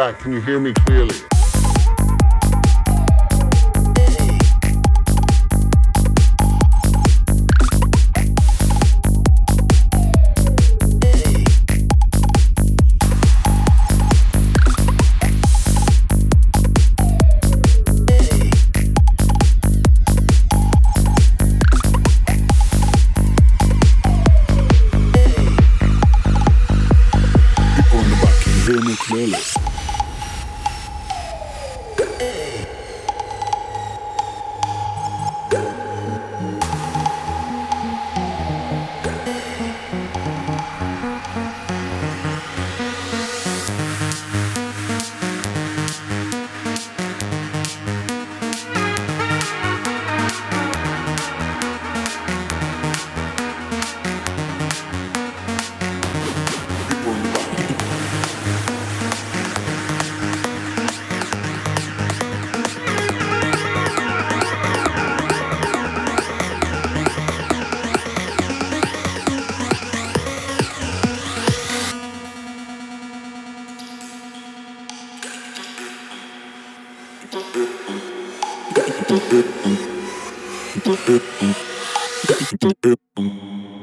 back, can you hear me clearly? Got you.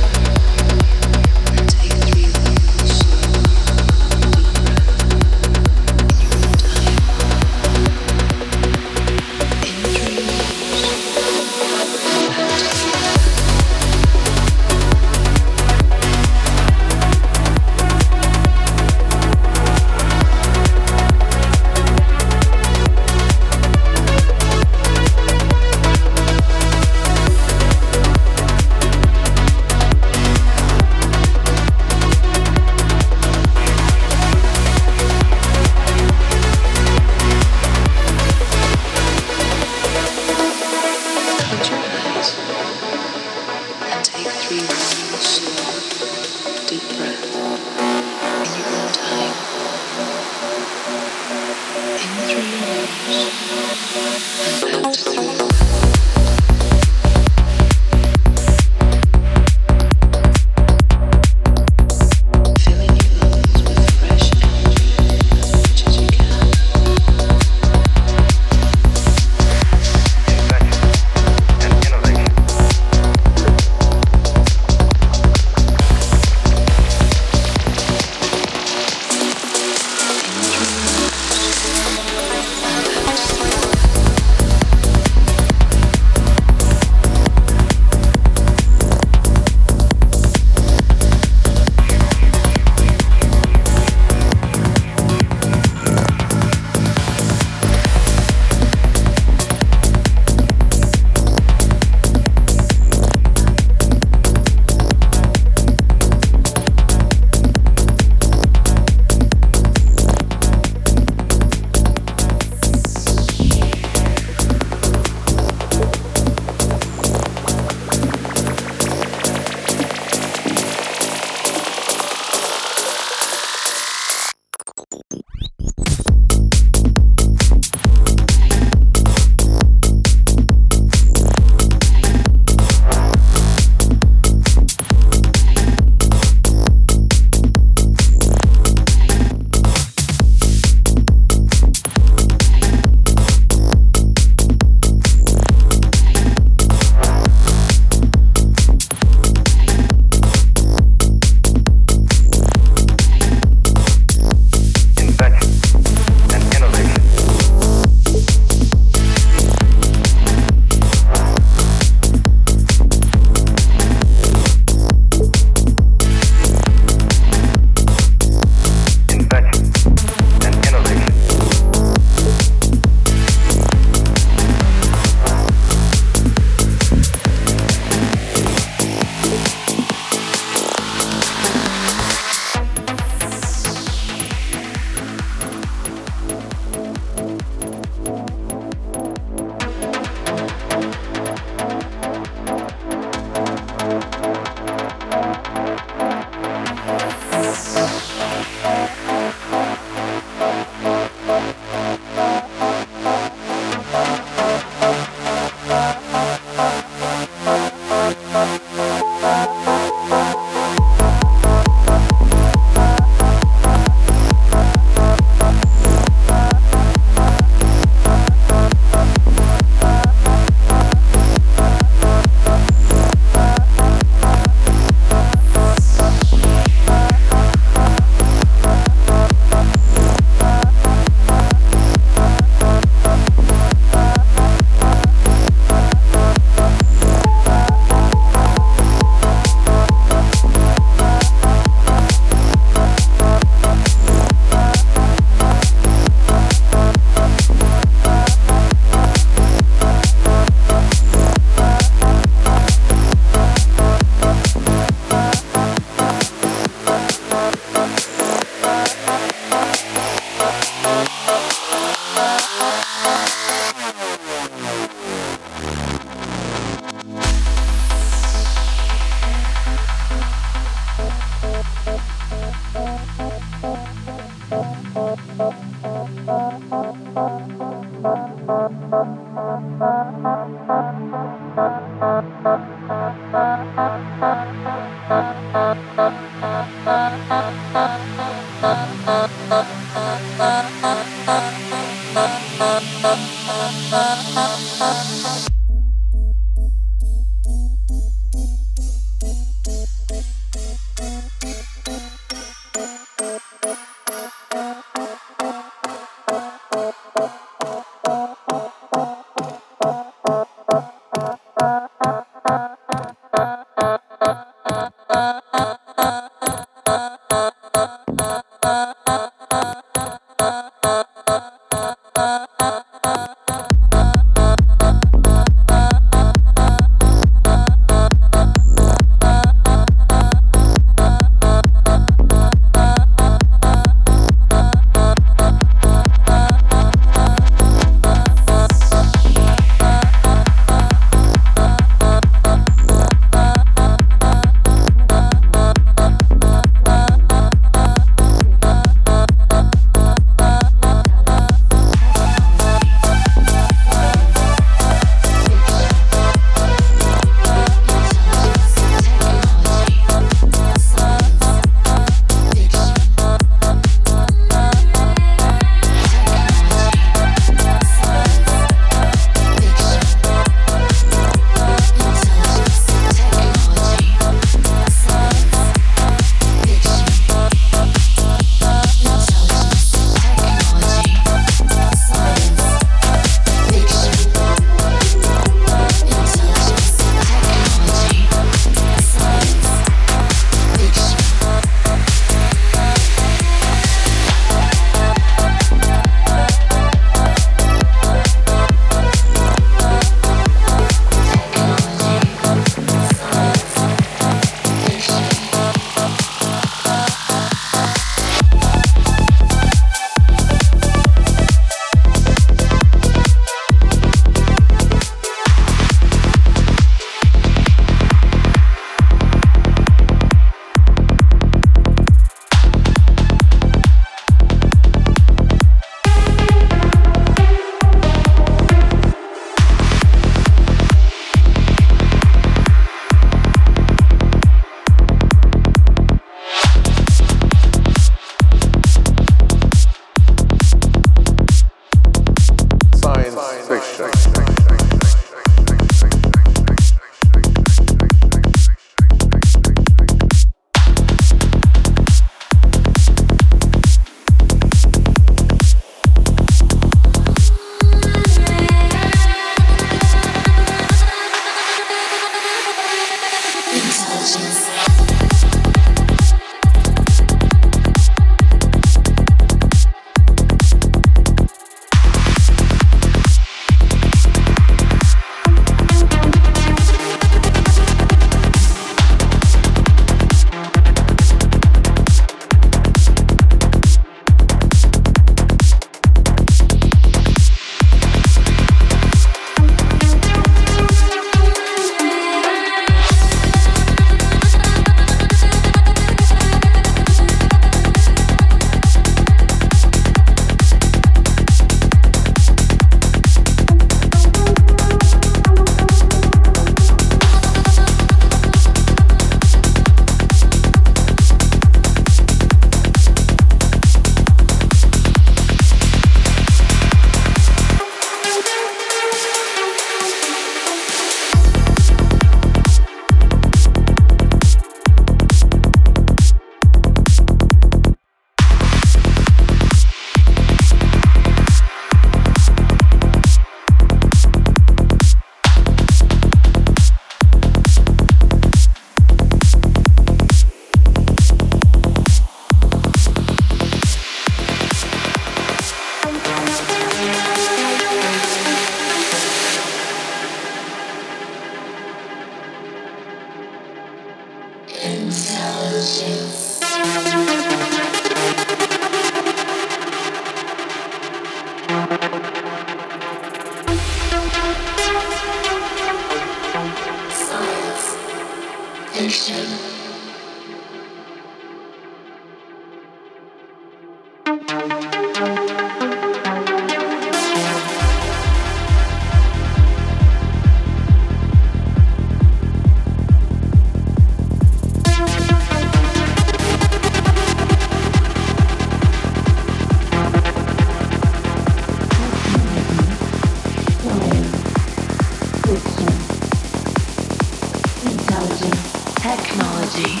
Technology,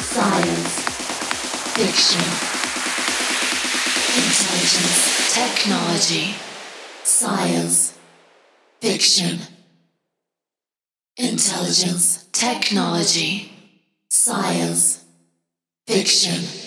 science, fiction, intelligence, technology, science, fiction, intelligence, technology, science, fiction.